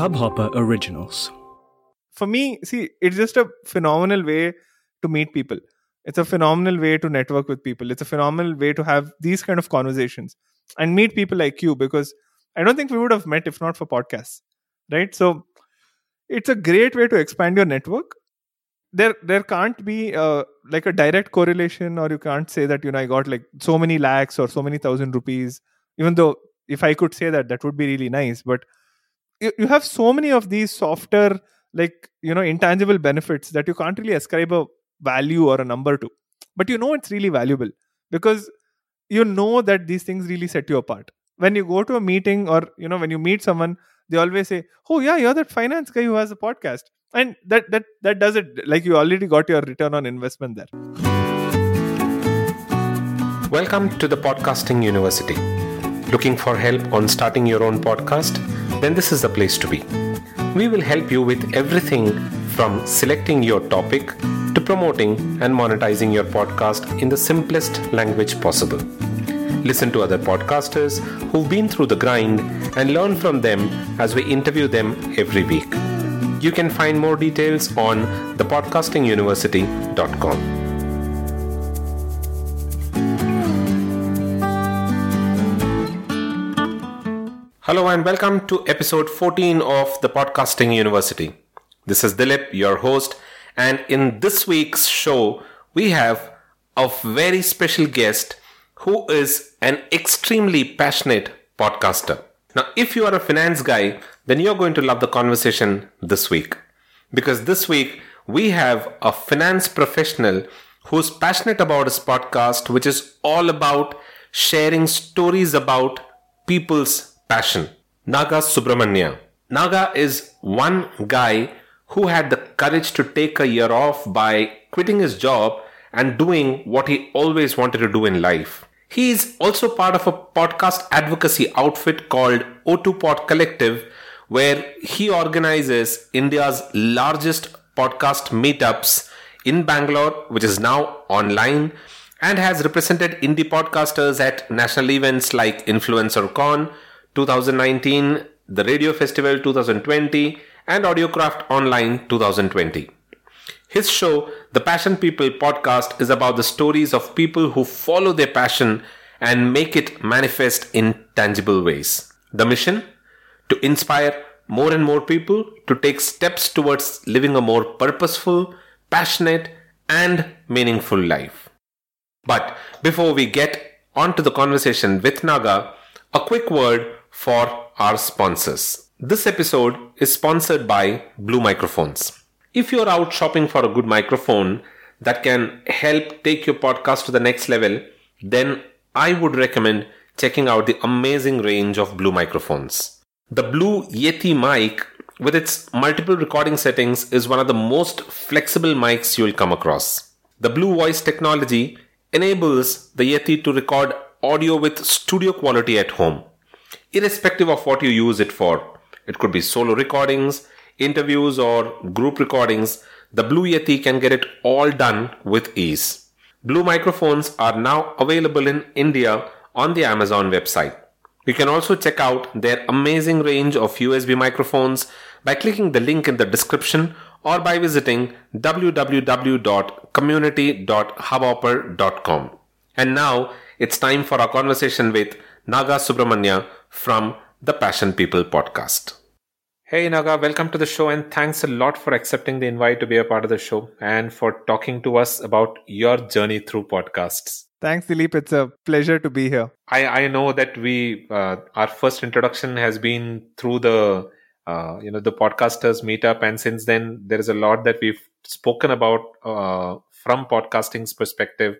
Hubhopper Originals. For me, see, it's just a phenomenal way to meet people. It's a phenomenal way to network with people. It's a phenomenal way to have these kind of conversations and meet people like you because I don't think we would have met if not for podcasts, right? So it's a great way to expand your network. There, there can't be uh, like a direct correlation, or you can't say that you know I got like so many lakhs or so many thousand rupees. Even though if I could say that, that would be really nice. But you, you have so many of these softer like you know intangible benefits that you can't really ascribe a value or a number to. But you know it's really valuable because you know that these things really set you apart. When you go to a meeting or you know when you meet someone they always say oh yeah you're that finance guy who has a podcast. And that that that does it. Like you already got your return on investment there. Welcome to the podcasting university looking for help on starting your own podcast then this is the place to be. We will help you with everything from selecting your topic to promoting and monetizing your podcast in the simplest language possible. Listen to other podcasters who've been through the grind and learn from them as we interview them every week. You can find more details on thepodcastinguniversity.com. Hello and welcome to episode 14 of the Podcasting University. This is Dilip, your host, and in this week's show, we have a very special guest who is an extremely passionate podcaster. Now, if you are a finance guy, then you're going to love the conversation this week. Because this week, we have a finance professional who's passionate about his podcast, which is all about sharing stories about people's passion. Naga Subramanya. Naga is one guy who had the courage to take a year off by quitting his job and doing what he always wanted to do in life. He is also part of a podcast advocacy outfit called O2 Pod Collective, where he organizes India's largest podcast meetups in Bangalore, which is now online, and has represented indie podcasters at national events like Influencer Con, 2019, the Radio Festival 2020, and Audiocraft Online 2020. His show, The Passion People podcast, is about the stories of people who follow their passion and make it manifest in tangible ways. The mission? To inspire more and more people to take steps towards living a more purposeful, passionate, and meaningful life. But before we get on to the conversation with Naga, a quick word for our sponsors. This episode is sponsored by Blue Microphones. If you're out shopping for a good microphone that can help take your podcast to the next level, then I would recommend checking out the amazing range of Blue microphones. The Blue Yeti mic with its multiple recording settings is one of the most flexible mics you'll come across. The Blue Voice technology enables the Yeti to record audio with studio quality at home irrespective of what you use it for. It could be solo recordings, interviews, or group recordings. The Blue Yeti can get it all done with ease. Blue microphones are now available in India on the Amazon website. You can also check out their amazing range of USB microphones by clicking the link in the description or by visiting www.community.hubhopper.com. And now it's time for our conversation with Naga Subramanya from the Passion People podcast. Hey Naga, welcome to the show and thanks a lot for accepting the invite to be a part of the show and for talking to us about your journey through podcasts. Thanks, Dilip. It's a pleasure to be here. I, I know that we uh, our first introduction has been through the uh, you know the podcasters meetup, and since then there is a lot that we've spoken about uh, from podcasting's perspective.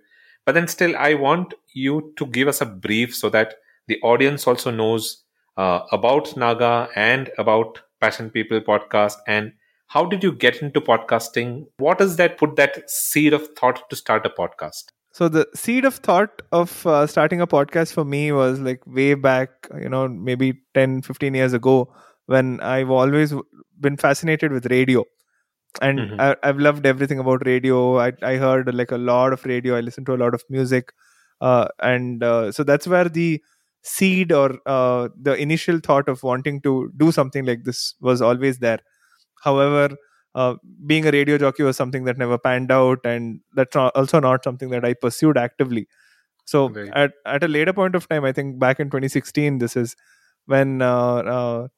But then still, I want you to give us a brief so that the audience also knows uh, about Naga and about Passion People podcast and how did you get into podcasting? What does that put that seed of thought to start a podcast? So the seed of thought of uh, starting a podcast for me was like way back, you know, maybe 10, 15 years ago when I've always been fascinated with radio. And mm-hmm. I, have loved everything about radio. I, I heard like a lot of radio. I listened to a lot of music. Uh, and uh, so that's where the seed or uh, the initial thought of wanting to do something like this was always there. However, uh, being a radio jockey was something that never panned out, and that's also not something that I pursued actively. So right. at at a later point of time, I think back in 2016, this is when uh, uh,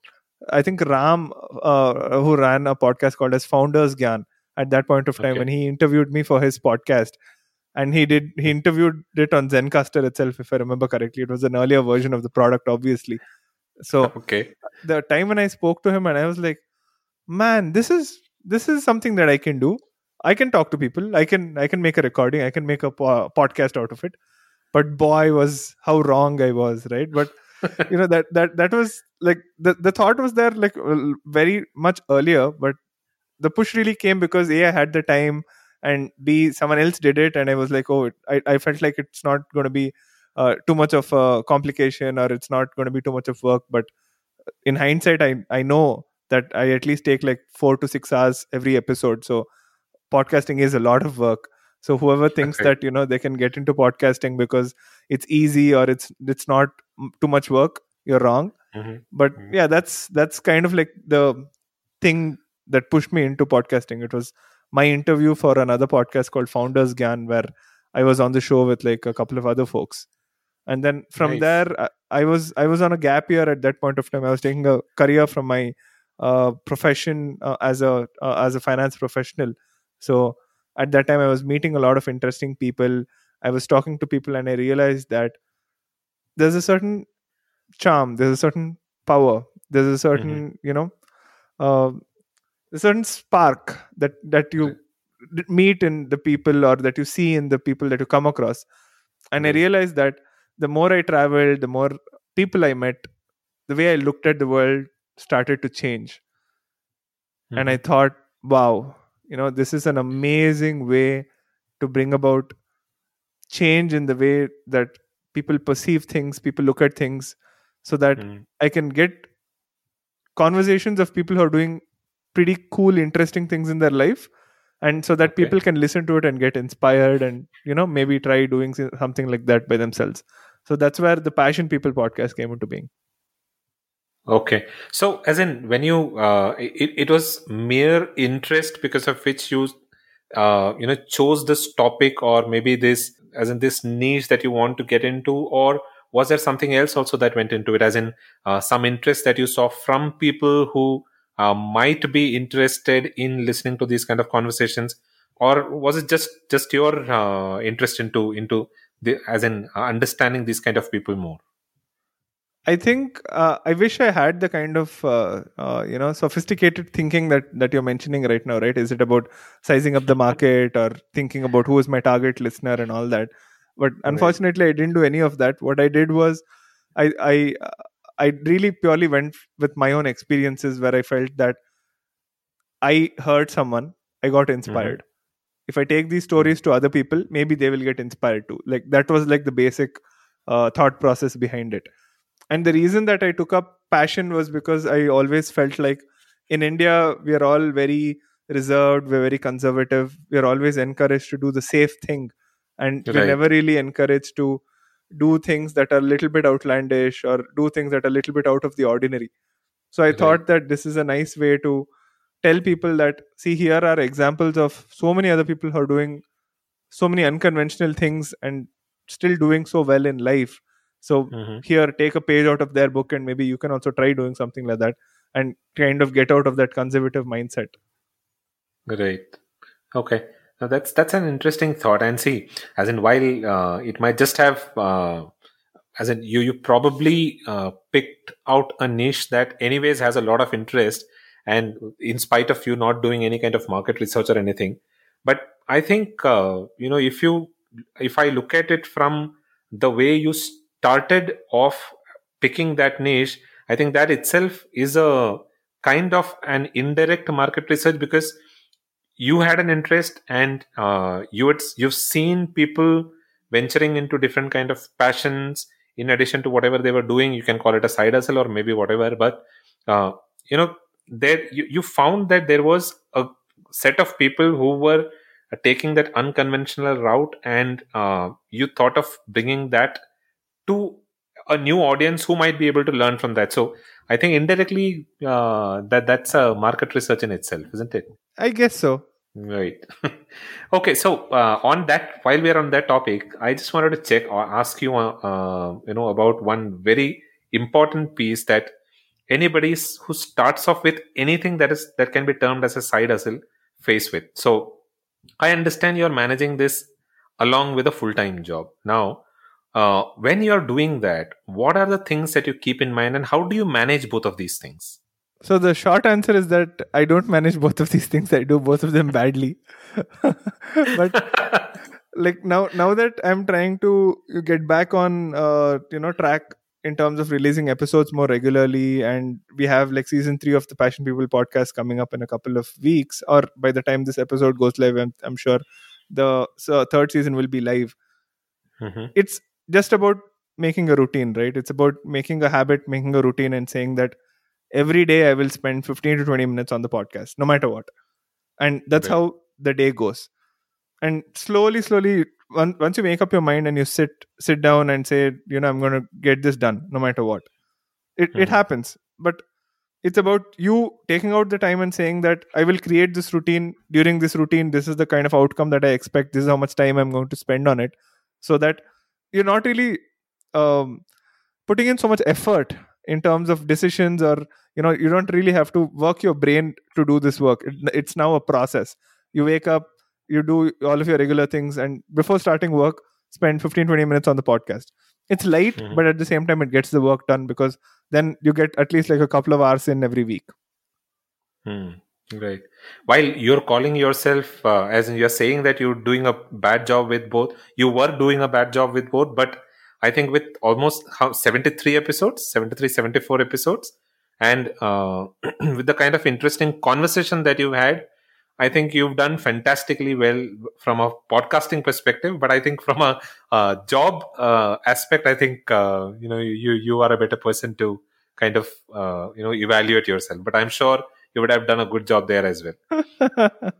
I think Ram, uh, who ran a podcast called as Founders Gyan, at that point of time okay. when he interviewed me for his podcast, and he did he interviewed it on Zencastr itself, if I remember correctly. It was an earlier version of the product, obviously. So okay, the time when I spoke to him, and I was like, "Man, this is this is something that I can do. I can talk to people. I can I can make a recording. I can make a po- podcast out of it." But boy, was how wrong I was, right? But you know that that that was like the the thought was there like very much earlier, but the push really came because a I had the time and b someone else did it and i was like oh i, I felt like it's not going to be uh, too much of a complication or it's not going to be too much of work but in hindsight i i know that i at least take like 4 to 6 hours every episode so podcasting is a lot of work so whoever thinks okay. that you know they can get into podcasting because it's easy or it's it's not too much work you're wrong mm-hmm. but mm-hmm. yeah that's that's kind of like the thing that pushed me into podcasting it was my interview for another podcast called Founders Gyan, where I was on the show with like a couple of other folks. And then from nice. there, I was I was on a gap year at that point of time. I was taking a career from my uh, profession uh, as a uh, as a finance professional. So at that time, I was meeting a lot of interesting people. I was talking to people, and I realized that there's a certain charm, there's a certain power, there's a certain mm-hmm. you know uh, a certain spark that that you right. meet in the people or that you see in the people that you come across and right. i realized that the more i traveled the more people i met the way i looked at the world started to change mm-hmm. and i mm-hmm. thought wow you know this is an amazing way to bring about change in the way that people perceive things people look at things so that mm-hmm. i can get conversations of people who are doing pretty cool interesting things in their life. And so that okay. people can listen to it and get inspired and you know maybe try doing something like that by themselves. So that's where the passion people podcast came into being. Okay. So as in when you uh, it, it was mere interest because of which you uh, you know chose this topic or maybe this as in this niche that you want to get into? Or was there something else also that went into it? As in uh, some interest that you saw from people who uh, might be interested in listening to these kind of conversations or was it just just your uh, interest into into the, as in uh, understanding these kind of people more I think uh, I wish I had the kind of uh, uh, you know sophisticated thinking that that you're mentioning right now. Right? Is it about sizing up the market or thinking about who is my target listener and all that? But unfortunately, right. I didn't do any of that. What I did was I I I really purely went with my own experiences where I felt that I heard someone, I got inspired. Mm-hmm. If I take these stories to other people, maybe they will get inspired too. Like that was like the basic uh, thought process behind it. And the reason that I took up passion was because I always felt like in India, we are all very reserved, we're very conservative, we're always encouraged to do the safe thing. And right. we're never really encouraged to do things that are a little bit outlandish or do things that are a little bit out of the ordinary so i okay. thought that this is a nice way to tell people that see here are examples of so many other people who are doing so many unconventional things and still doing so well in life so Mhm. here take a page out of their book and maybe you can also try doing something like that and kind of get out of that conservative mindset Great. Okay. Now that's that's an interesting thought. And see, as in while uh, it might just have, uh, as in you you probably uh, picked out a niche that anyways has a lot of interest, and in spite of you not doing any kind of market research or anything, but I think uh, you know if you if I look at it from the way you started off picking that niche, I think that itself is a kind of an indirect market research because you had an interest and uh, you had you've seen people venturing into different kind of passions in addition to whatever they were doing. You can call it a side hustle or maybe whatever but uh, you know there you, you found that there was a set of people who were taking that unconventional route and uh, you thought of bringing that to a new audience who might be able to learn from that. So i think indirectly uh, that that's a market research in itself isn't it i guess so Right. okay. So uh, on that, while we are on that topic, I just wanted to check or ask you, uh, uh, you know, about one very important piece that anybody who starts off with anything that is that can be termed as a side hustle face with. So I understand you're managing this along with a full time job. Now, uh, when you're doing that, what are the things that you keep in mind, and how do you manage both of these things? So the short answer is that I don't manage both of these things. I do both of them badly. but like now, now that I'm trying to get back on, uh, you know, track in terms of releasing episodes more regularly, and we have like season three of the Passion People podcast coming up in a couple of weeks, or by the time this episode goes live, I'm, I'm sure the so third season will be live. Mhm. It's just about making a routine, right? It's about making a habit, making a routine, and saying that every day I will spend 15 to 20 minutes on the podcast, no matter what. And that's Right. how the day goes. And slowly, slowly, on- once you make up your mind and you sit sit down and say, you know, I'm going to get this done, no matter what, it, it Mhm. happens. But it's about you taking out the time and saying that I will create this routine. During this routine, this is the kind of outcome that I expect. This is how much time I'm going to spend on it. So that you're not really um, putting in so much effort in terms of decisions or you know you don't really have to work your brain to do this work it, it's now a process you wake up you do all of your regular things and before starting work spend 15 20 minutes on the podcast it's light Mhm. but at the same time it gets the work done because then you get at least like a couple of hours in every week Hmm. Right. While you're calling yourself, uh, as you're saying that you're doing a bad job with both, you were doing a bad job with both, but I think with almost 73 episodes, 73, 74 episodes, and uh, with the kind of interesting conversation that you've had, I think you've done fantastically well from a podcasting perspective. But I think from a, uh job uh, aspect, I think uh, you know you you are a better person to kind of you know evaluate yourself. But I'm sure you would have done a good job there as well.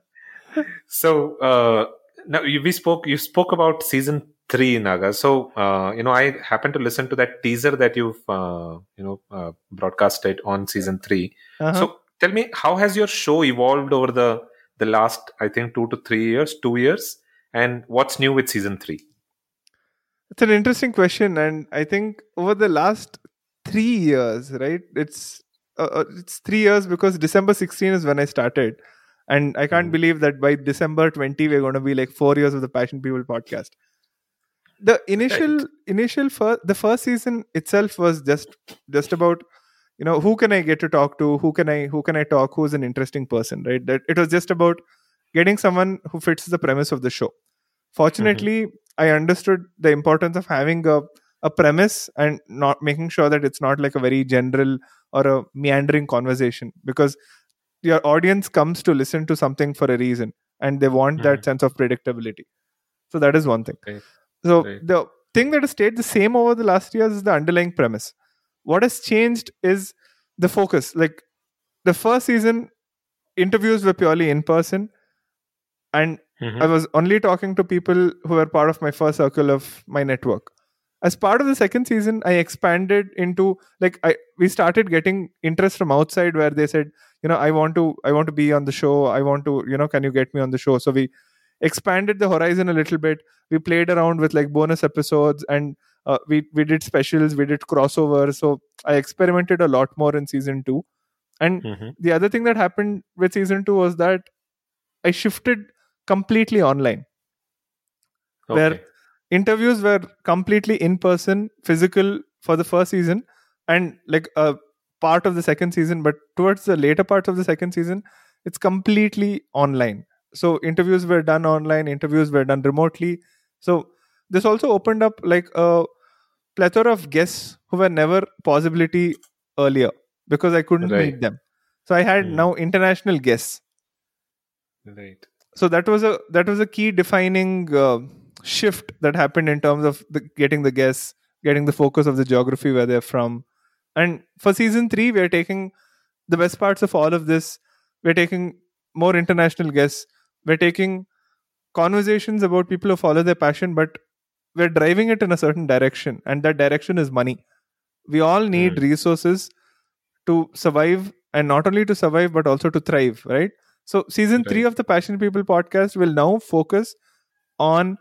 So uh, now you, we spoke. You spoke about season three, Naga. So uh, you know, I happened to listen to that teaser that you've uh, you know uh, broadcasted on season 3 Uh-huh. So tell me, how has your show evolved over the the last, I think, two to three years, two years, and what's new with season three? It's an interesting question, and I think over the last three years, right? It's uh, uh, it's three years because December 16 is when I started, and I can't Mhm. believe that by December 20 we're going to be like four years of the Passion People podcast. The initial initial first the first season itself was just just about you know who can I get to talk to, who can I who can I talk, who's an interesting person, right? That it was just about getting someone who fits the premise of the show. Fortunately, I understood the importance of having a, a premise and not making sure that it's not like a very general or a meandering conversation because your audience comes to listen to something for a reason and they want that Mhm. sense of predictability. So that is one thing. Right. So Right. the thing that has stayed the same over the last years is the underlying premise. What has changed is the focus. Like the first season, interviews were purely in person, and Mhm. I was only talking to people who were part of my first circle of my network. As part of the second season, I expanded into like I we started getting interest from outside where they said, you know, I want to I want to be on the show. I want to, you know, can you get me on the show? So we expanded the horizon a little bit. We played around with like bonus episodes and uh, we we did specials we did crossovers so i experimented a lot more in season 2 and Mhm. the other thing that happened with season 2 was that i shifted completely online Where- Okay. Interviews were completely in person physical for the first season and like a part of the second season but towards the later parts of the second season it's completely online so interviews were done online interviews were done remotely so this also opened up like a plethora of guests who were never possibility earlier because i couldn't Right. meet them so i had Hmm. now international guests Right. so that was a that was a key defining uh, shift that happened in terms of the, getting the guests getting the focus of the geography where they're from. And for season 3 we are taking the best parts of all of this. We're taking more international guests. We're taking conversations about people who follow their passion but we're driving it in a certain direction and that direction is money. We all need Mm. resources to survive and not only to survive but also to thrive right? So season 3 of the passion people podcast will now focus on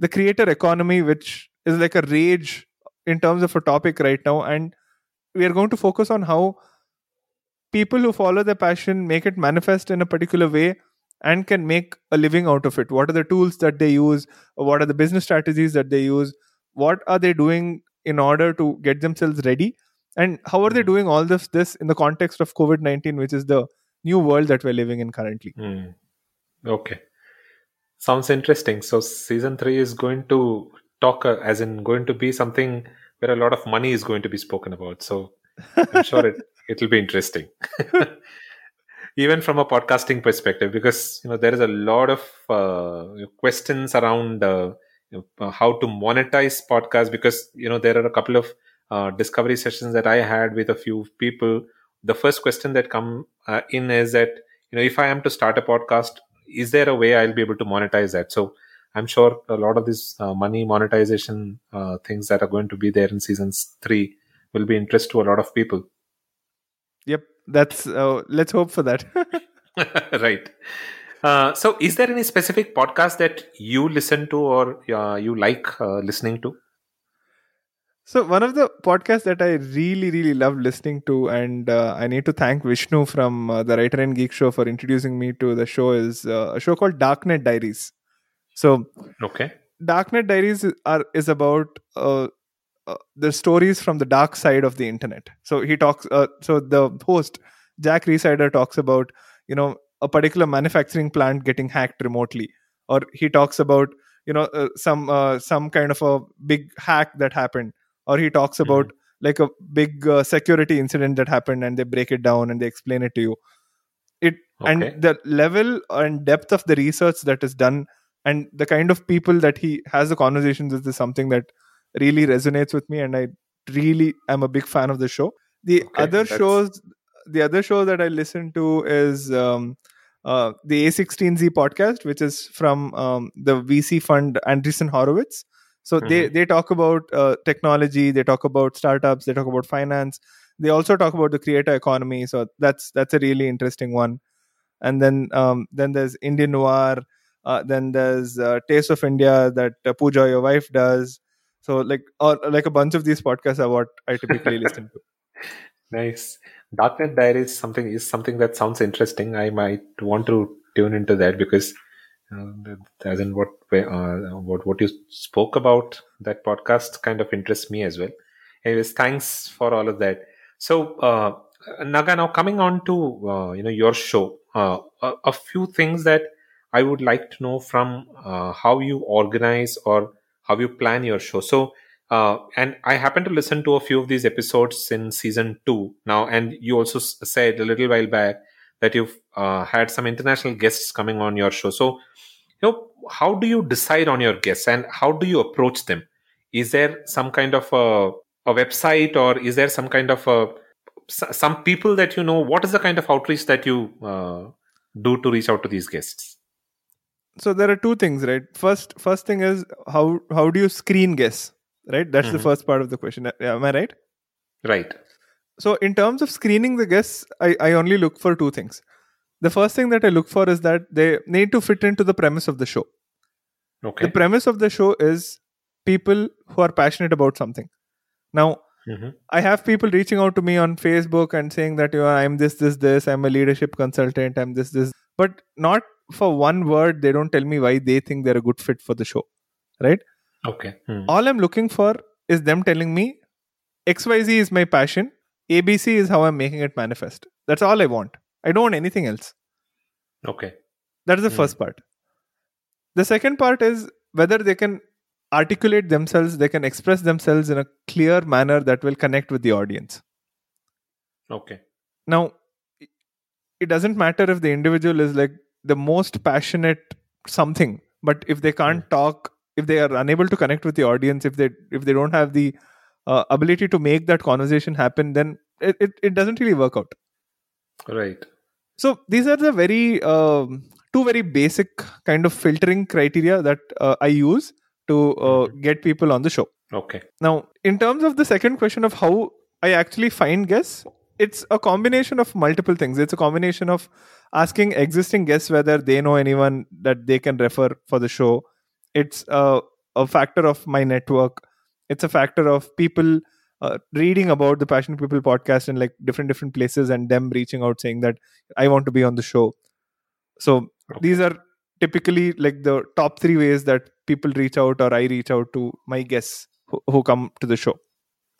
the creator economy which is like a rage in terms of a topic right now. And we are going to focus on how people who follow their passion make it manifest in a particular way and can make a living out of it. What are the tools that they use? What are the business strategies that they use? What are they doing in order to get themselves ready? And how are they doing all this this in the context of covid-19 which is the new world that we're living in currently? Hmm. Okay. Sounds interesting. So season three is going to talk, uh, as in going to be something where a lot of money is going to be spoken about. So I'm sure it it'll be interesting, even from a podcasting perspective, because you know there is a lot of uh, questions around uh, you know, uh, how to monetize podcasts. Because you know there are a couple of uh, discovery sessions that I had with a few people. The first question that come uh, in is that you know if I am to start a podcast, is there a way I'll be able to monetize that? So I'm sure a lot of these uh, money monetization uh, things that are going to be there in seasons three will be interest to a lot of people. yep that's uh, let's hope for that right. Uh, so, is there any specific podcast that you listen to or uh, you like uh, listening to? So one of the podcasts that I really, really love listening to, and uh, I need to thank Vishnu from uh, the Writer and Geek Show for introducing me to the show, is uh, a show called Darknet Diaries. So Okay. Darknet Diaries is- are is about uh, uh, the stories from the dark side of the internet. So he talks. Uh, so the host Jack Rhysider talks about you know a particular manufacturing plant getting hacked remotely, or he talks about you know uh, some uh, some kind of a big hack that happened, or he talks about like a big uh, security incident that happened, and they break it down and they explain it to you. It Okay. and the level and depth of the research that is done and the kind of people that he has the conversations with is something that really resonates with me and i really am a big fan of the show the Okay, other that's- shows the other show that i listen to is um, uh, the a16z podcast which is from um, the vc fund andreessen horowitz so they Mhm. they talk about uh, technology they talk about startups they talk about finance they also talk about the creator economy so that's that's a really interesting one and then um, then there's indian noir uh, then there's uh, taste of india that uh, pooja your wife does so like or like a bunch of these podcasts are what i typically listen to Nice. Darknet Diaries something is something that sounds interesting. I might want to tune into that because, as in what uh, what what you spoke about that podcast kind of interests me as well. Anyways, thanks for all of that. So, uh, Naga, now coming on to uh, you know your show, uh, a, a few things that I would like to know from uh, how you organize or how you plan your show. So, uh, and I happen to listen to a few of these episodes in season two now, and you also said a little while back that you've uh, had some international guests coming on your show. So, you know, how do you decide on your guests and how do you approach them? Is there some kind of a, a website or is there some kind of a some people that you know? What is the kind of outreach that you uh, do to reach out to these guests? so there are two things right first first thing is how how do you screen guests right that's the Mhm. first part of the question am i right Right. So in terms of screening the guests I, I only look for two things the first thing that i look for is that they need to fit into the premise of the show Okay. the premise of the show is people who are passionate about something. Now, Mhm. I have people reaching out to me on Facebook and saying that you know I'm this, this, this. I'm a leadership consultant. I'm this, this. But not for one word. They don't tell me why they think they're a good fit for the show. Right. Okay. Hmm. All I'm looking for is them telling me XYZ is my passion. ABC is how I'm making it manifest. That's all I want. I don't want anything else. Okay. That is the Hmm. first part. The second part is whether they can articulate themselves, they can express themselves in a clear manner that will connect with the audience. Okay. Now, it doesn't matter if the individual is like the most passionate something, but if they can't talk, if they are unable to connect with the audience, if they if they don't have the uh, ability to make that conversation happen, then it, it, it doesn't really work out. Right. So these are the very um, two very basic kind of filtering criteria that uh, I use to uh, get people on the show. Okay. Now, in terms of the second question of how I actually find guests, it's a combination of multiple things. It's a combination of asking existing guests whether they know anyone that they can refer for the show. It's a, a factor of my network. It's a factor of people uh, reading about the Passion People podcast in like different different places and them reaching out saying that I want to be on the show. So these are typically like the top three ways that people reach out or I reach out to my guests who, who come to the show.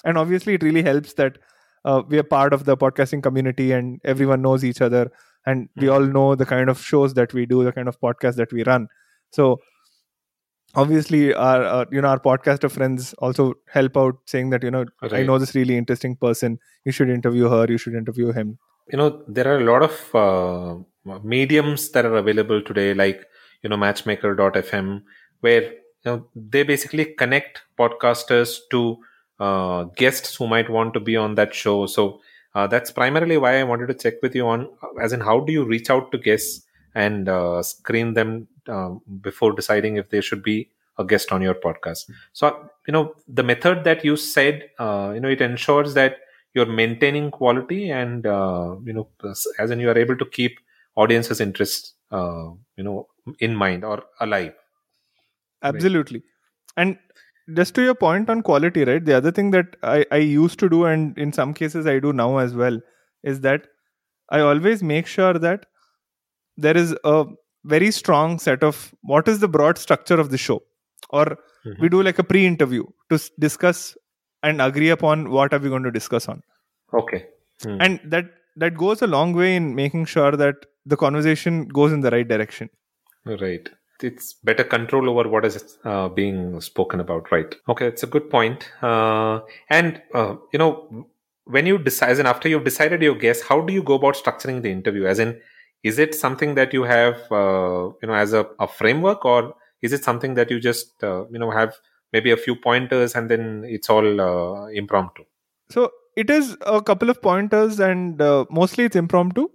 And obviously, it really helps that uh, we are part of the podcasting community and everyone knows each other and we all know the kind of shows that we do, the kind of podcast that we run. So obviously our uh, you know our podcaster friends also help out saying that you know i know this really interesting person. You should interview her. You should interview him. You know there are a lot of uh, mediums that are available today like you know matchmaker.fm where you know they basically connect podcasters to uh, guests who might want to be on that show. So uh, that's primarily why i wanted to check with you on as in how do you reach out to guests and uh, screen them uh, before deciding if they should be a guest on your podcast. So you know the method that you said uh, you know it ensures that you're maintaining quality and uh, you know as in you are able to keep audiences interest uh, you know in mind or alive. Absolutely. And just to your point on quality right the other thing that I, I used to do and in some cases i do now as well is that i always make sure that there is a very strong set of what is the broad structure of the show. Or we do like a pre-interview to s- discuss and agree upon what are we going to discuss on. Okay. Hmm. and that that goes a long way in making sure that the conversation goes in the right direction. Right. It's better control over what is uh, being spoken about right? Okay it's a good point. Uh, and uh, you know when you decide and after you've decided your guess how do you go about structuring the interview? As in is it something that you have uh, you know as a, a framework or is it something that you just uh, you know have maybe a few pointers and then it's all uh, impromptu? So it is a couple of pointers and uh, mostly it's impromptu.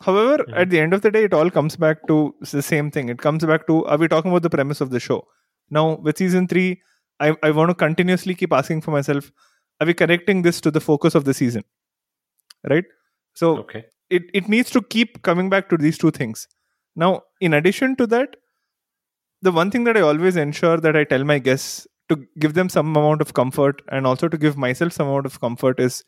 However Mhm. at the end of the day it all comes back to the same thing. It comes back to are we talking about the premise of the show? Now with season 3 i, I want to continuously keep asking for myself are we connecting this to the focus of the season? Right? So okay it, it needs to keep coming back to these two things. Now, in addition to that, the one thing that I always ensure that I tell my guests to give them some amount of comfort and also to give myself some amount of comfort is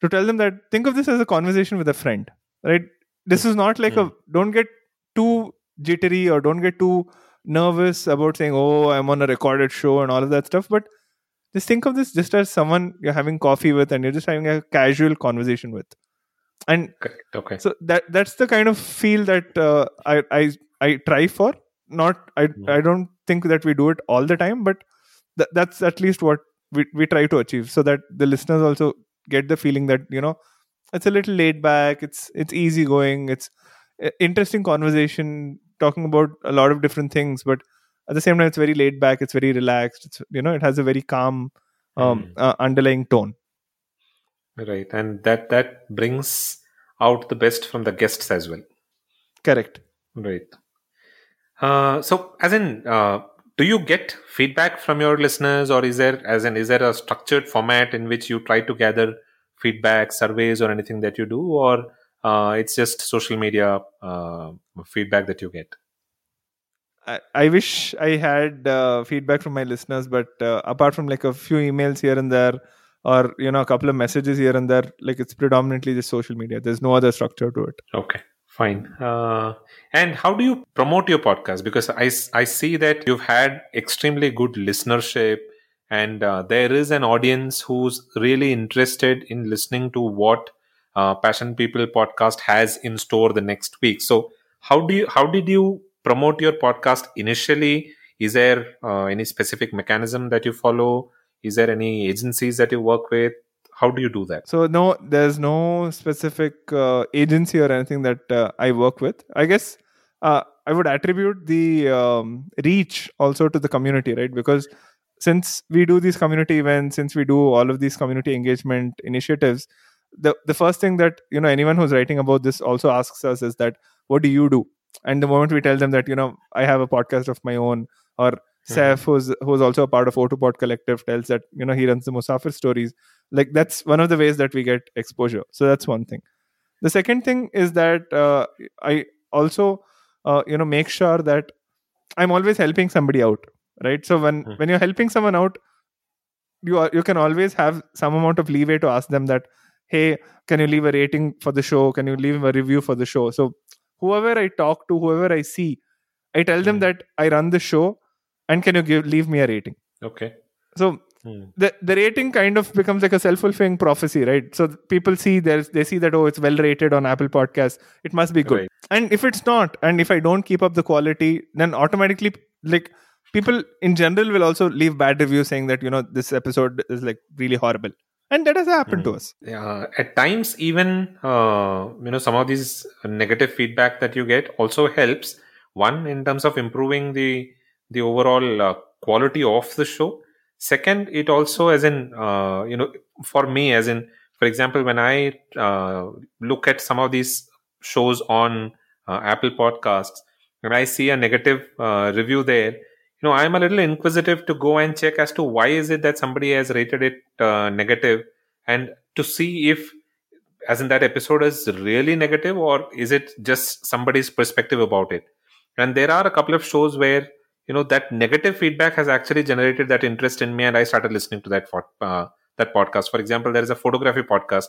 to tell them that think of this as a conversation with a friend, right? This is not like a hmm. don't get too jittery or don't get too nervous about saying, oh, I'm on a recorded show and all of that stuff, but just think of this just as someone you're having coffee with and you're just having a casual conversation with. And okay so that that's the kind of feel that uh, I, I I try for. Not I I don't think that we do it all the time, but th- that's at least what we we try to achieve, so that the listeners also get the feeling that you know it's a little laid back, it's it's easy going, it's uh, interesting conversation talking about a lot of different things, but at the same time it's very laid back, it's very relaxed, it's you know it has a very calm um, Mm. uh, underlying tone. Right and that that brings out the best from the guests as well Correct. Right. Uh, so, as in, uh, do you get feedback from your listeners, or is there, as in, is there a structured format in which you try to gather feedback, surveys, or anything that you do, or uh, it's just social media uh, feedback that you get? I, I wish I had uh, feedback from my listeners, but uh, apart from like a few emails here and there, or you know, a couple of messages here and there, like it's predominantly just social media. There's no other structure to it. Okay, fine. Uh, and how do you promote your podcast? Because I I see that you've had extremely good listenership, and uh, there is an audience who's really interested in listening to what uh, Passion People podcast has in store the next week. So how do you how did you promote your podcast initially? Is there uh, any specific mechanism that you follow? Is there any agencies that you work with? How do you do that? So no, there's no specific uh, agency or anything that uh, I work with. I guess uh, I would attribute the um, reach also to the community, right? Because since we do these community events, since we do all of these community engagement initiatives, the the first thing that you know anyone who's writing about this also asks us is that what do you do? And the moment we tell them that you know I have a podcast of my own, or mm-hmm. Who's who's also a part of O2 Pod Collective, tells that you know he runs the Musafir stories. Like that's one of the ways that we get exposure. So that's one thing. The second thing is that uh, I also uh, you know make sure that I'm always helping somebody out, right? So when mm-hmm. when you're helping someone out, you are, you can always have some amount of leeway to ask them that hey can you leave a rating for the show can you leave a review for the show so whoever i talk to whoever i see i tell them mm. that i run the show and can you give leave me a rating okay so mm. the the rating kind of becomes like a self-fulfilling prophecy right so people see there's they see that oh it's well rated on apple podcast it must be good right. and if it's not and if i don't keep up the quality then automatically like people in general will also leave bad reviews saying that you know this episode is like really horrible and that has happened mm. to hmm. us yeah at times even uh, you know some of these negative feedback that you get also helps one in terms of improving the the overall uh, quality of the show. Second it also as in uh, you know for me as in for example when i uh, look at some of these shows on uh, apple podcasts when i see a negative uh, review there you know i'm a little inquisitive to go and check as to why is it that somebody has rated it negative. And to see if as in that episode is really negative or is it just somebody's perspective about it. And there are a couple of shows where you know that negative feedback has actually generated that interest in me and i started listening to that uh, that podcast. For example there is a photography podcast.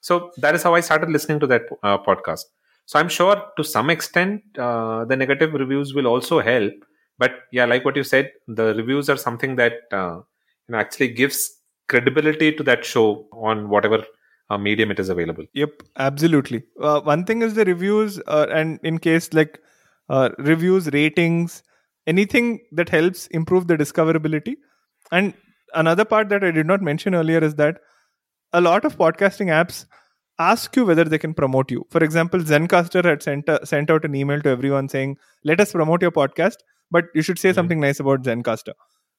So that is how i started listening to that uh, podcast. So i'm sure to some extent uh, the negative reviews will also help. But yeah like what you said the reviews are something that uh, you know actually gives credibility to that show on whatever uh, medium it is available. Yep absolutely. Uh, one thing is the reviews and in case like reviews ratings anything that helps improve the discoverability and another part that i did not mention earlier is that a lot of podcasting apps ask you whether they can promote you for example zencastr had sent, a, sent out an email to everyone saying let us promote your podcast but you should say mm-hmm. something nice about Zencastr.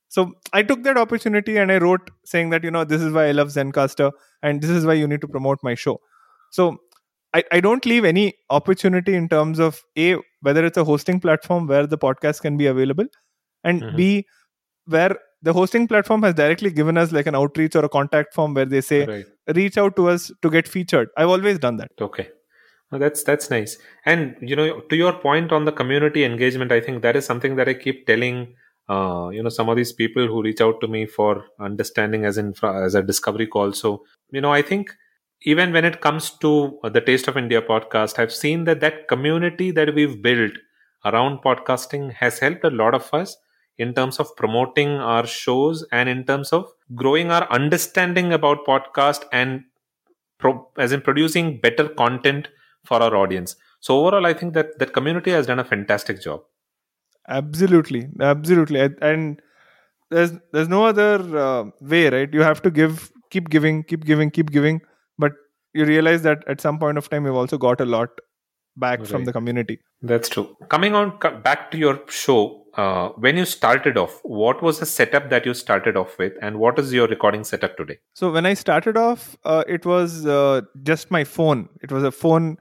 So I took that opportunity and I wrote saying that, you know, this is why I love Zencastr and this is why you need to promote my show. So I, I don't leave any opportunity in terms of A, whether it's a hosting platform where the podcast can be available, and mm-hmm. B, where the hosting platform has directly given us like an outreach or a contact form where they say, right. reach out to us to get featured. I've always done that. Okay. Oh, that's that's nice. And you know, to your point on the community engagement, I think that is something that I keep telling uh, you know some of these people who reach out to me for understanding as in as a discovery call. So you know, I think even when it comes to the Taste of India podcast, I've seen that that community that we've built around podcasting has helped a lot of us in terms of promoting our shows and in terms of growing our understanding about podcast and pro- as in producing better content for our audience. So overall, I think that that community has done a fantastic job. Absolutely, absolutely, and there's there's no other uh, way, right? You have to give, keep giving, keep giving, keep giving, you realize that at some point of time you've also got a lot back right. from the community. That's true. Coming on back to your show, uh, when you started off, what was the setup that you started off with, and what is your recording setup today? So when I started off, uh, it was uh, just my phone. It was a phone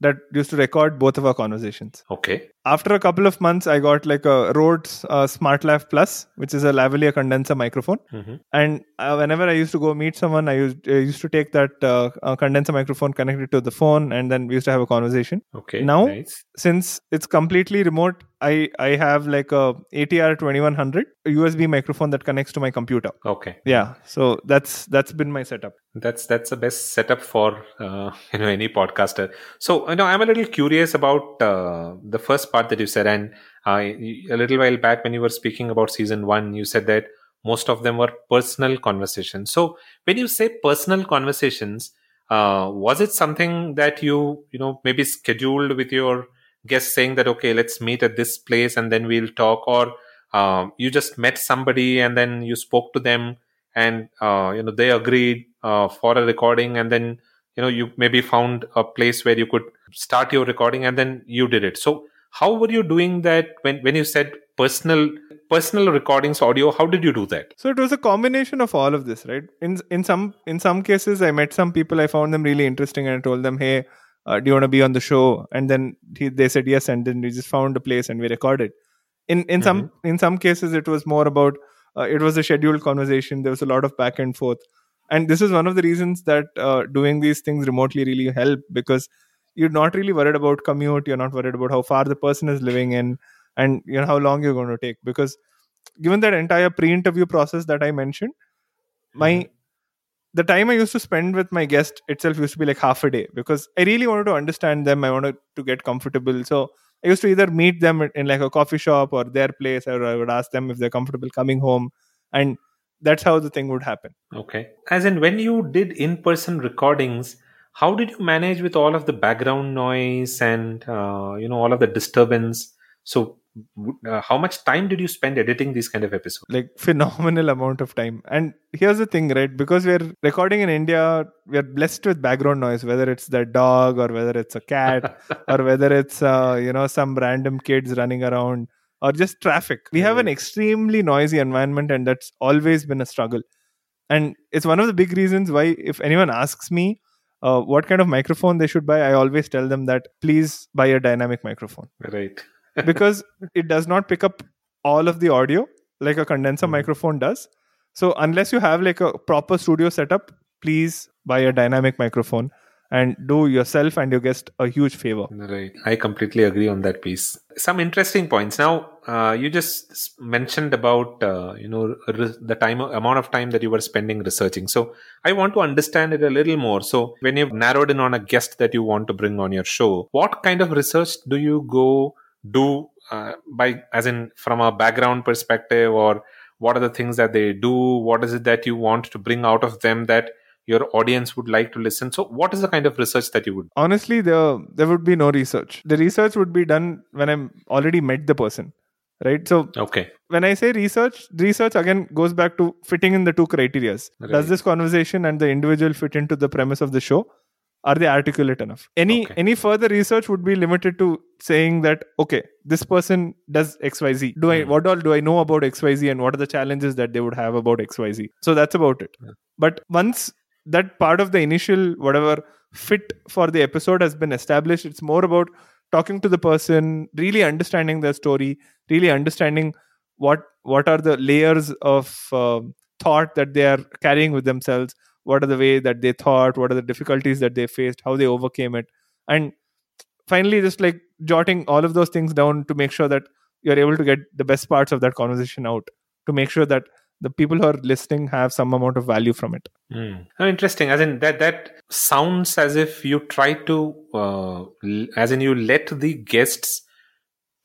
that used to record both of our conversations. Okay. After a couple of months, I got like a Rhodes uh, SmartLav Plus, which is a lavalier condenser microphone. Mm-hmm. And uh, whenever I used to go meet someone, I used, I used to take that uh, uh, condenser microphone, connect it to the phone, and then we used to have a conversation. Okay. Now- nice. Since it's completely remote, I, I have like a ATR 2100 USB microphone that connects to my computer. Okay. Yeah, so that's that's been my setup. That's that's the best setup for uh, you know any podcaster. So you know I'm a little curious about uh, the first part that you said, and uh, a little while back when you were speaking about season one, you said that most of them were personal conversations. So when you say personal conversations, uh, was it something that you you know maybe scheduled with your guests, saying that okay, let's meet at this place and then we'll talk, or um, you just met somebody and then you spoke to them and uh, you know they agreed uh, for a recording and then you know you maybe found a place where you could start your recording and then you did it so how were you doing that when when you said personal personal recordings audio how did you do that So it was a combination of all of this, right? In in some in some cases, I met some people, I found them really interesting, and I told them, "Hey, uh, do you want to be on the show?" And then he, they said yes, and then we just found a place and we recorded. In in some in some cases, it was more about uh, it was a scheduled conversation. There was a lot of back and forth, and this is one of the reasons that uh, doing these things remotely really help because you're not really worried about commute. You're not worried about how far the person is living in, and you know how long you're going to take because given that entire pre-interview process that I mentioned, my mm-hmm. the time I used to spend with my guest itself used to be like half a day because I really wanted to understand them. I wanted to get comfortable. So I used to either meet them in, in like a coffee shop or their place, or I would ask them if they're comfortable coming home, and that's how the thing would happen. okay as in when you did in-person recordings how did you manage with all of the background noise and uh, you know all of the disturbance? So uh, how much time did you spend editing these kind of episodes? Like phenomenal amount of time. And here's the thing right? Because we're recording in india we're blessed with background noise whether it's the dog or whether it's a cat or whether it's uh, you know some random kids running around or just traffic. We have an extremely noisy environment and that's always been a struggle. And it's one of the big reasons why if anyone asks me uh, what kind of microphone they should buy i always tell them that please buy a dynamic microphone right because it does not pick up all of the audio like a condenser Mhm. microphone does. So unless you have like a proper studio setup, please buy a dynamic microphone and do yourself and your guest a huge favor. Right. I completely agree on that piece. Some interesting points. Now, uh, you just mentioned about uh, you know the time amount of time that you were spending researching. So I want to understand it a little more. So when you've narrowed in on a guest that you want to bring on your show, what kind of research do you go do uh, by as in from a background perspective or what are the things that they do what is it that you want to bring out of them that your audience would like to listen so what is the kind of research that you would Honestly, there there would be no research. The research would be done when I'm already met the person. Right. So okay when I say research, research again goes back to fitting in the two criterias. Right. Does this conversation and the individual fit into the premise of the show? Are they articulate enough? Any Okay. any further research would be limited to saying that okay, this person does XYZ. Do I Hmm. what all do I know about XYZ and what are the challenges that they would have about XYZ? So that's about it. Yeah. But once that part of the initial whatever fit for the episode has been established, it's more about talking to the person, really understanding their story, really understanding what what are the layers of um thought that they are carrying with themselves. What are the way that they thought? What are the difficulties that they faced? How they overcame it? And finally just like jotting all of those things down to make sure that you're able to get the best parts of that conversation out to make sure that the people who are listening have some amount of value from it Mm. Oh, interesting. As in that, that sounds as if you try to, uh, as in you let the guests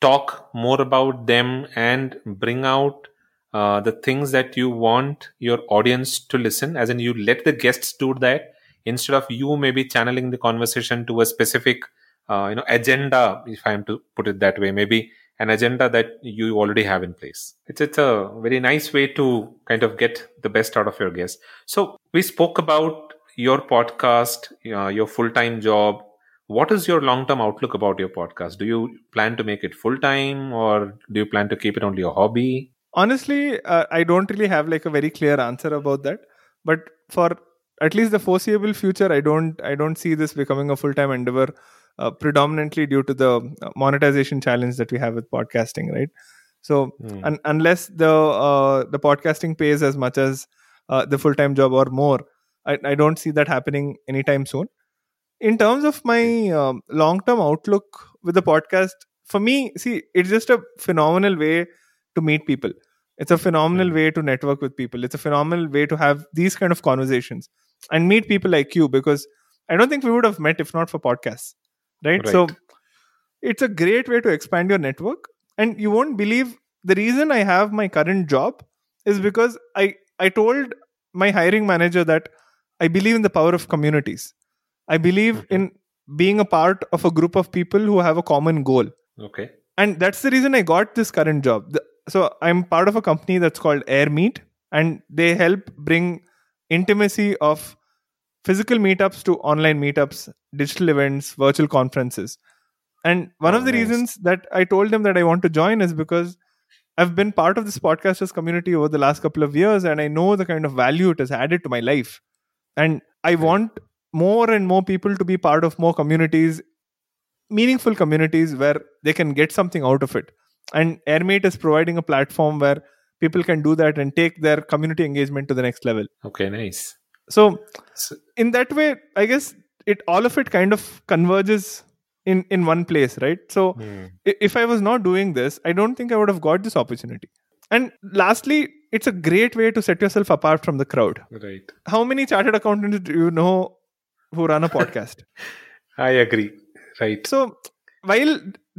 talk more about them and bring out uh, the things that you want your audience to listen. As in you let the guests do that instead of you maybe channeling the conversation to a specific, uh, you know, agenda. If I am to put it that way, maybe an agenda that you already have in place. It's it's a very nice way to kind of get the best out of your guests. So we spoke about your podcast, uh, your full time job. What is your long term outlook about your podcast? Do you plan to make it full time, or do you plan to keep it only a hobby? honestly uh, i don't really have like a very clear answer about that but for at least the foreseeable future, I don't I don't see this becoming a full time endeavor. Uh, predominantly due to the uh, monetization challenge that we have with podcasting, right? So Hmm. un- unless the uh, the podcasting pays as much as uh, the full time job or more, I, I don't see that happening anytime soon. In terms of my um, long term outlook with the podcast, for me, see, it's just a phenomenal way to meet people. It's a phenomenal Mhm. way to network with people. It's a phenomenal way to have these kind of conversations and meet people like you because I don't think we would have met if not for podcasts, right? So it's a great way to expand your network. And you won't believe the reason I have my current job is because I I told my hiring manager that I believe in the power of communities. I believe Mhm. in being a part of a group of people who have a common goal Okay. and that's the reason i got this current job The- so i'm part of a company that's called airmeet and they help bring intimacy of physical meetups to online meetups digital events virtual conferences and one Oh, of the nice. reasons that i told them that i want to join is because i've been part of this podcasters community over the last couple of years and i know the kind of value it has added to my life and i want more and more people to be part of more communities meaningful communities where they can get something out of it. And Airmeet is providing a platform where people can do that and take their community engagement to the next level. Okay. Nice. So, in that way, I guess it all of it kind of converges in in one place, right? So, i- if I was not doing this, I don't think I would have got this opportunity. And lastly, it's a great way to set yourself apart from the crowd. Right. How many chartered accountants do you know who run a podcast? I agree. Right. so while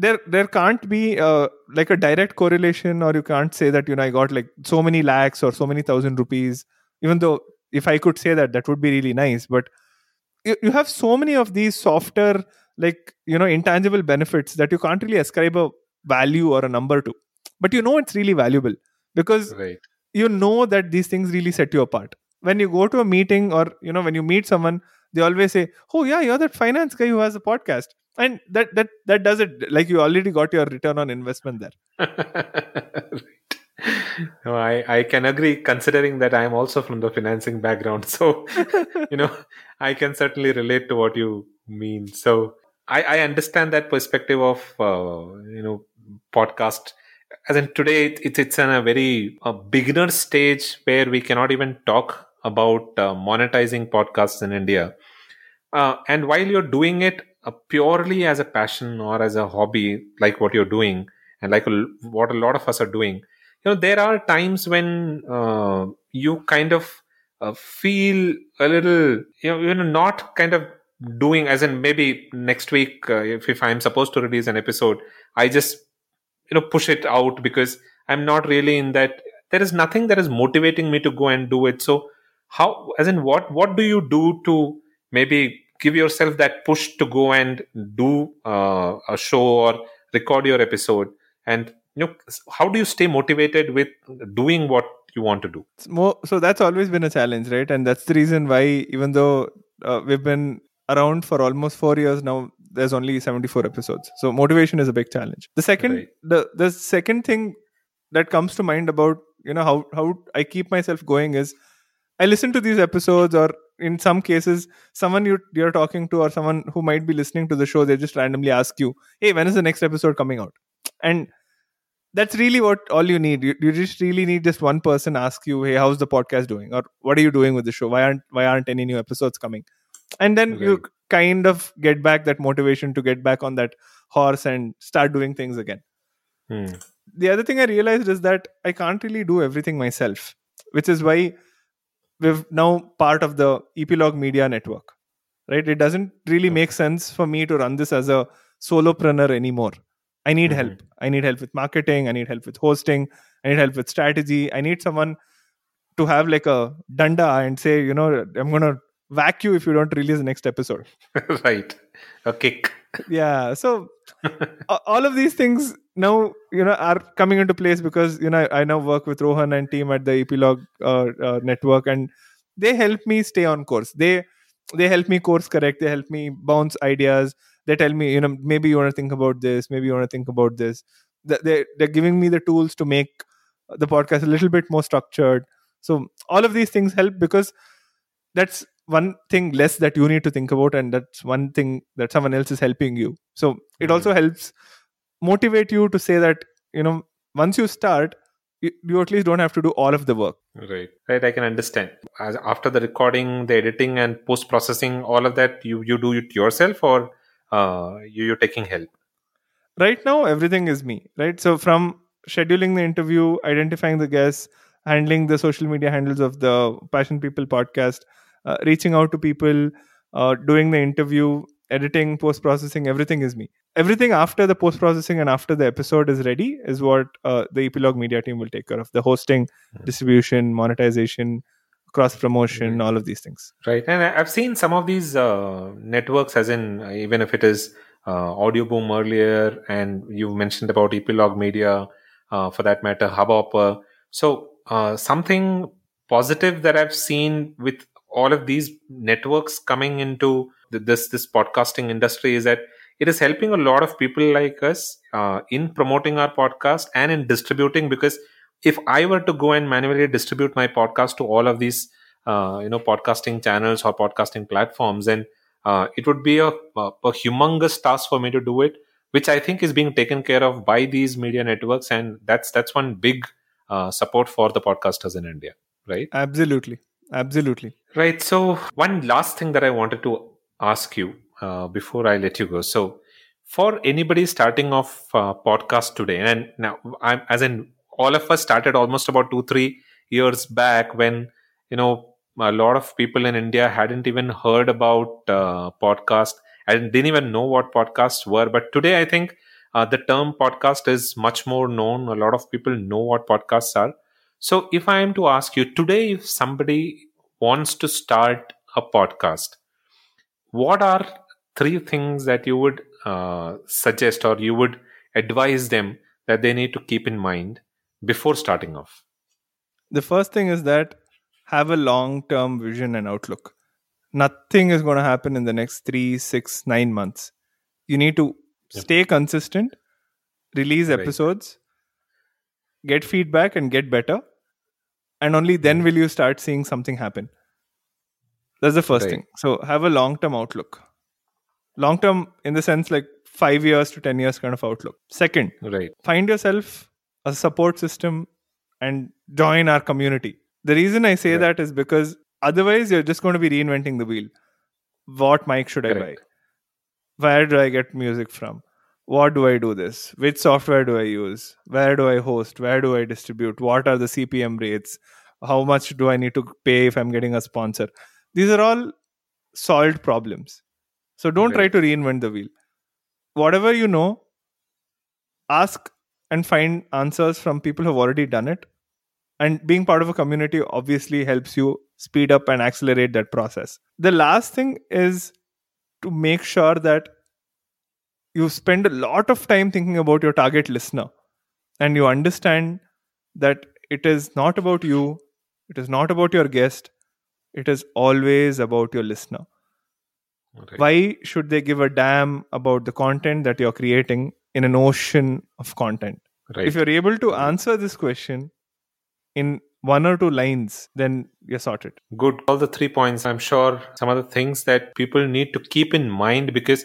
there there can't be uh, like a direct correlation or you can't say that you know i got like so many lakhs or so many thousand rupees even though if i could say that that would be really nice. But you, you have so many of these softer like you know intangible benefits that you can't really ascribe a value or a number to. But you know it's really valuable because Right. you know that these things really set you apart. When you go to a meeting or you know when you meet someone they always say oh yeah you're that finance guy who has a podcast. And that that that does it. Like you already got your return on investment there. right. No, I, I can agree considering that I'm also from the financing background. So, you know, I can certainly relate to what you mean. So I, I understand that perspective of, uh, you know, podcast. As in today, it, it's it's in a very uh, beginner stage where we cannot even talk about uh, monetizing podcasts in India. Uh, and while you're doing it uh, purely as a passion or as a hobby, like what you're doing, and like a, what a lot of us are doing, you know, there are times when uh, you kind of uh, feel a little, you know, you know, not kind of doing as in maybe next week uh, if, if i'm supposed to release an episode i just you know push it out because i'm not really in that there is nothing that is motivating me to go and do it. So how as in what what do you do to maybe give yourself that push to go and do uh, a show or record your episode? And you know how do you stay motivated with doing what you want to do? More so that's always been a challenge right? And that's the reason why even though uh, we've been around for almost 4 years now there's only 74 episodes. So motivation is a big challenge. The second Right. the the second thing that comes to mind about you know how how i keep myself going is i listen to these episodes or in some cases someone you you're talking to or someone who might be listening to the show they just randomly ask you hey when is the next episode coming out? And that's really what all you need. You, you just really need just one person ask you hey how's the podcast doing? or what are you doing with the show? Why aren't why aren't any new episodes coming? And then you kind of get back that motivation to get back on that horse and start doing things again. Hmm. the other thing i realized is that i can't really do everything myself which is why we're now part of the epilogue media network right? It doesn't really Okay. make sense for me to run this as a solopreneur anymore i need Mhm. help i need help with marketing. I need help with hosting. I need help with strategy. I need someone to have like a danda and say you know i'm going to whack you if you don't release the next episode. Right. A kick. Yeah. So all of these things now you know are coming into place because you know i now work with rohan and team at the epilogue uh, uh, network and they help me stay on course. They they help me course correct. They help me bounce ideas they tell me you know maybe you want to think about this maybe you want to think about this Th- they they're giving me the tools to make the podcast a little bit more structured so all of these things help because that's one thing less that you need to think about and that's one thing that someone else is helping you so it Mm. also helps motivate you to say that you know once you start you, you at least don't have to do all of the work Right. Right. I can understand. As after the recording, the editing, and post processing, all of that, you you do it yourself, or uh, you you're taking help. right now everything is me right? So from scheduling the interview identifying the guests handling the social media handles of the passion people podcast uh, reaching out to people uh, doing the interview editing post processing everything is me. Everything after the post processing and after the episode is ready is what uh, the epilogue media team will take care of. The hosting distribution monetization cross promotion all of these things Right. And I've seen some of these uh, networks, as in even if it is uh, Audio Boom earlier, and you mentioned about Epilogue Media, uh, for that matter, Hubhopper. So uh, something positive that I've seen with all of these networks coming into th- this this podcasting industry is that it is helping a lot of people like us uh, in promoting our podcast and in distributing because if i were to go and manually distribute my podcast to all of these uh, you know podcasting channels or podcasting platforms then uh, it would be a, a, a humongous task for me to do it which i think is being taken care of by these media networks and that's that's one big uh, support for the podcasters in india right absolutely absolutely Right. So, one last thing that I wanted to ask you uh, before I let you go. So, for anybody starting off uh, podcast today, and now I'm as in all of us started almost about two three years back when you know a lot of people in India hadn't even heard about uh, podcast and didn't even know what podcasts were. But today, I think uh, the term podcast is much more known. A lot of people know what podcasts are. So, if I am to ask you today, if somebody wants to start a podcast, what are three things that you would uh, suggest or you would advise them that they need to keep in mind before starting off? the first thing is that have a long term vision and outlook nothing is going to happen in the next three six nine months you need to Yep. stay consistent release Right. episodes get feedback and get better and only then will you start seeing something happen that's the first Right. thing so have a long term outlook long term in the sense like 5 years to 10 years kind of outlook second Right. find yourself a support system and join our community. The reason I say Right. that is because otherwise you're just going to be reinventing the wheel. What mic should I buy? Where do I get music from? What do I do this? Which software do I use? Where do I host? Where do I distribute? What are the CPM rates? How much do I need to pay if I'm getting a sponsor? These are all solved problems. So don't try to reinvent the wheel. Whatever you know, ask and find answers from people who've already done it. And being part of a community obviously helps you speed up and accelerate that process. The last thing is to make sure that you spend a lot of time thinking about your target listener and you understand that it is not about you, it is not about your guest, it is always about your listener Right. why should they give a damn about the content that you're creating in an ocean of content Right. if you're able to answer this question in one or two lines then you're sorted Good. All the three points. I'm sure some of the things that people need to keep in mind because,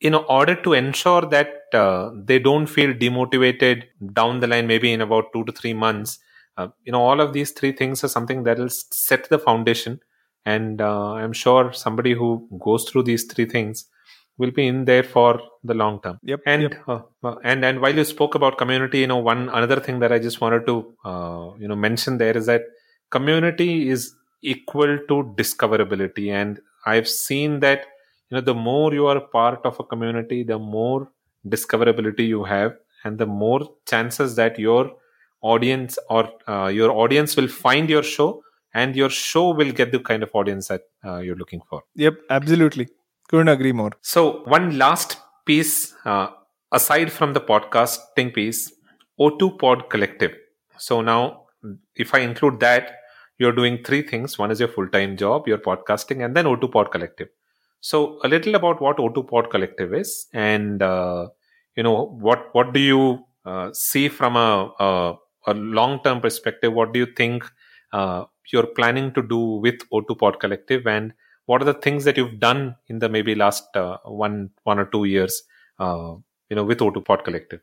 in order to ensure that uh, they don't feel demotivated down the line, maybe in about two to three months, uh, you know, all of these three things are something that will set the foundation. And uh, I'm sure somebody who goes through these three things will be in there for the long term. Yep, And yep. uh, uh, and and while you spoke about community, you know, one another thing that I just wanted to uh, you know mention there is that community is equal to discoverability and i've seen that you know the more you are part of a community the more discoverability you have and the more chances that your audience or uh, your audience will find your show and your show will get the kind of audience that uh, you're looking for yep absolutely couldn't agree more. So one last piece uh, aside from the podcasting piece o2 pod collective. So now if i include that you're doing three things. One is your full-time job your podcasting and then o2 pod collective. So a little about what o2 pod collective is and uh, you know what what do you uh, see from a, a, a long-term perspective? What do you think uh, you're planning to do with O2 Pod Collective, and what are the things that you've done in the maybe last uh, one one or two years, uh, you know, with O2 Pod Collective?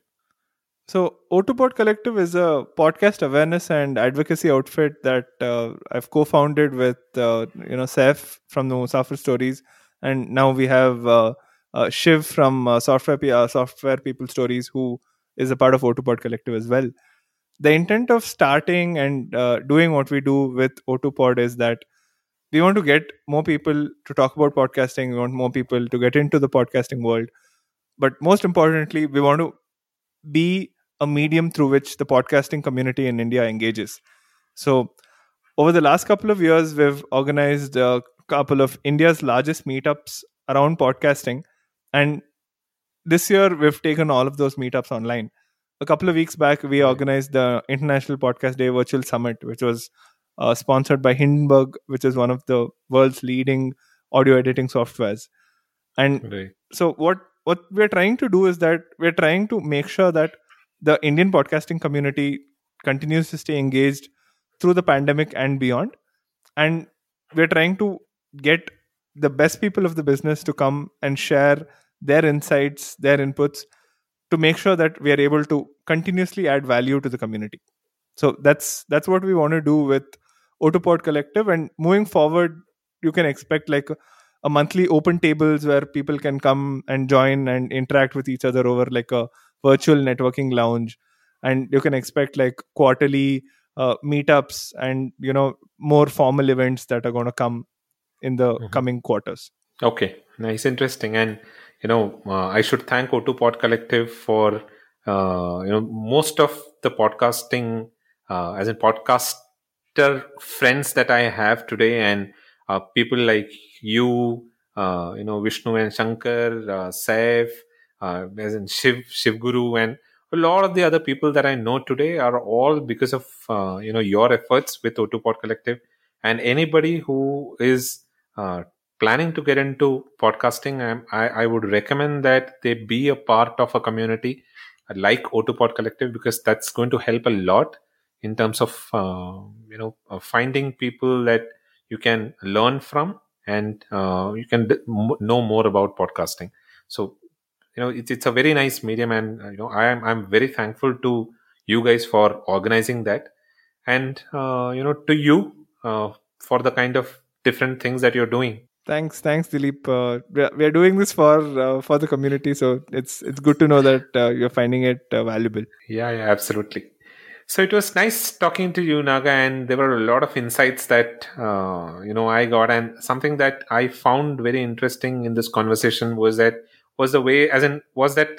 So, O2 Pod Collective is a podcast awareness and advocacy outfit that uh, I've co-founded with uh, you know Saif from the Musafir Stories, and now we have uh, uh, Shiv from Software P- Software People Stories, who is a part of O2 Pod Collective as well. The intent of starting and doing what we do with O2 Pod is that we want to get more people to talk about podcasting. We want more people to get into the podcasting world, but most importantly, we want to be a medium through which the podcasting community in India engages. So, over the last couple of years, we've organized a couple of India's largest meetups around podcasting. And this year, we've taken all of those meetups online. A couple of weeks back, we organized the International Podcast Day Virtual Summit, which was uh, sponsored by Hindenburg, which is one of the world's leading audio editing softwares. And Right. so, what what we're trying to do is that we're trying to make sure that the Indian podcasting community continues to stay engaged through the pandemic and beyond. And we're trying to get the best people of the business to come and share their insights, their inputs to make sure that we are able to continuously add value to the community. So that's that's what we want to do with O2 Pod Collective. And moving forward, you can expect like a, a monthly open tables where people can come and join and interact with each other over like a virtual networking lounge and you can expect like quarterly uh, meetups and you know more formal events that are going to come in the Mhm. coming quarters Okay, nice, interesting, and you know, uh, I should thank O2 Pod Collective for uh, you know most of the podcasting, uh, as in podcaster friends that I have today, and uh, people like you, uh, you know, Vishnu and Shankar, uh, Saif, uh, as in Shiv, Shiv Guru, and a lot of the other people that I know today are all because of uh, you know your efforts with O2 Pod Collective, and anybody who is uh, planning to get into podcasting, I, I would recommend that they be a part of a community like O2 Pod Collective because that's going to help a lot in terms of uh, you know uh, finding people that you can learn from and uh, you can d- m- know more about podcasting. So you know it's it's a very nice medium, and uh, you know I am I'm very thankful to you guys for organizing that, and uh, you know to you uh, for the kind of different things that you're doing. thanks thanks dilip uh, we, are, we are doing this for uh, for the community so it's it's good to know that uh, you're finding it uh, valuable Yeah, yeah, absolutely. So it was nice talking to you, Naga, and there were a lot of insights that uh, you know I got, and something that I found very interesting in this conversation was that was the way, as in, was that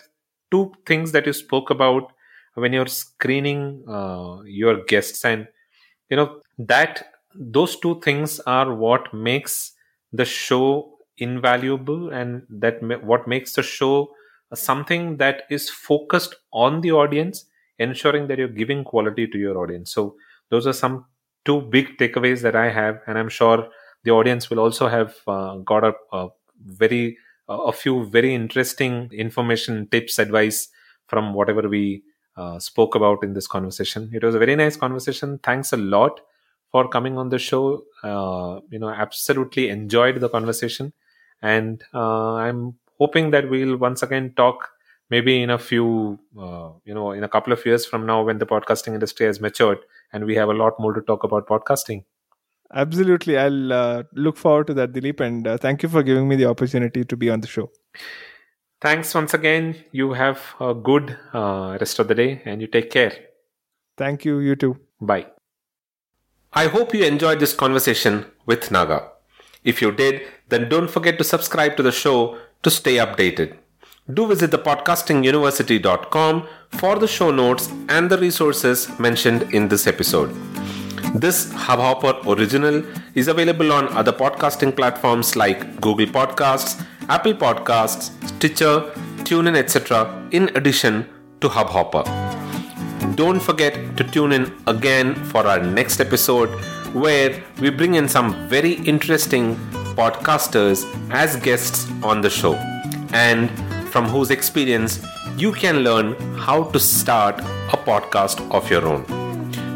two things that you spoke about when you're screening uh, your guests, and you know that those two things are what makes the show invaluable, and that ma- what makes the show something that is focused on the audience ensuring that you're giving quality to your audience. So those are some two big takeaways that i have and i'm sure the audience will also have uh, got a, a very a few very interesting information tips advice from whatever we uh, spoke about in this conversation. It was a very nice conversation. Thanks a lot for coming on the show. Uh, you know absolutely enjoyed the conversation. And uh, i'm hoping that we'll once again talk maybe in a few uh, you know in a couple of years from now when the podcasting industry has matured and we have a lot more to talk about podcasting. Absolutely. I'll uh, look forward to that dilip and uh, thank you for giving me the opportunity to be on the show. Thanks once again. You have a good uh, rest of the day and you take care. Thank you. You too. Bye. I hope you enjoyed this conversation with naga. If you did then don't forget to subscribe to the show to stay updated do visit the podcastinguniversity.com for the show notes and the resources mentioned in this episode. This Hubhopper original is available on other podcasting platforms like Google Podcasts, Apple Podcasts, Stitcher, TuneIn, etc., in addition to Hubhopper. Don't forget to tune in again for our next episode where we bring in some very interesting podcasters as guests on the show and from whose experience you can learn how to start a podcast of your own.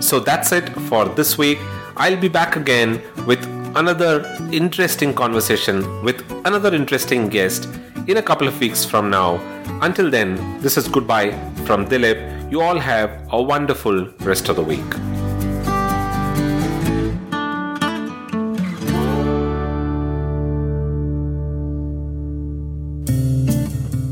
So that's it for this week. I'll be back again with another interesting conversation with another interesting guest in a couple of weeks from now. Until then, this is goodbye from Dilip. You all have a wonderful rest of the week.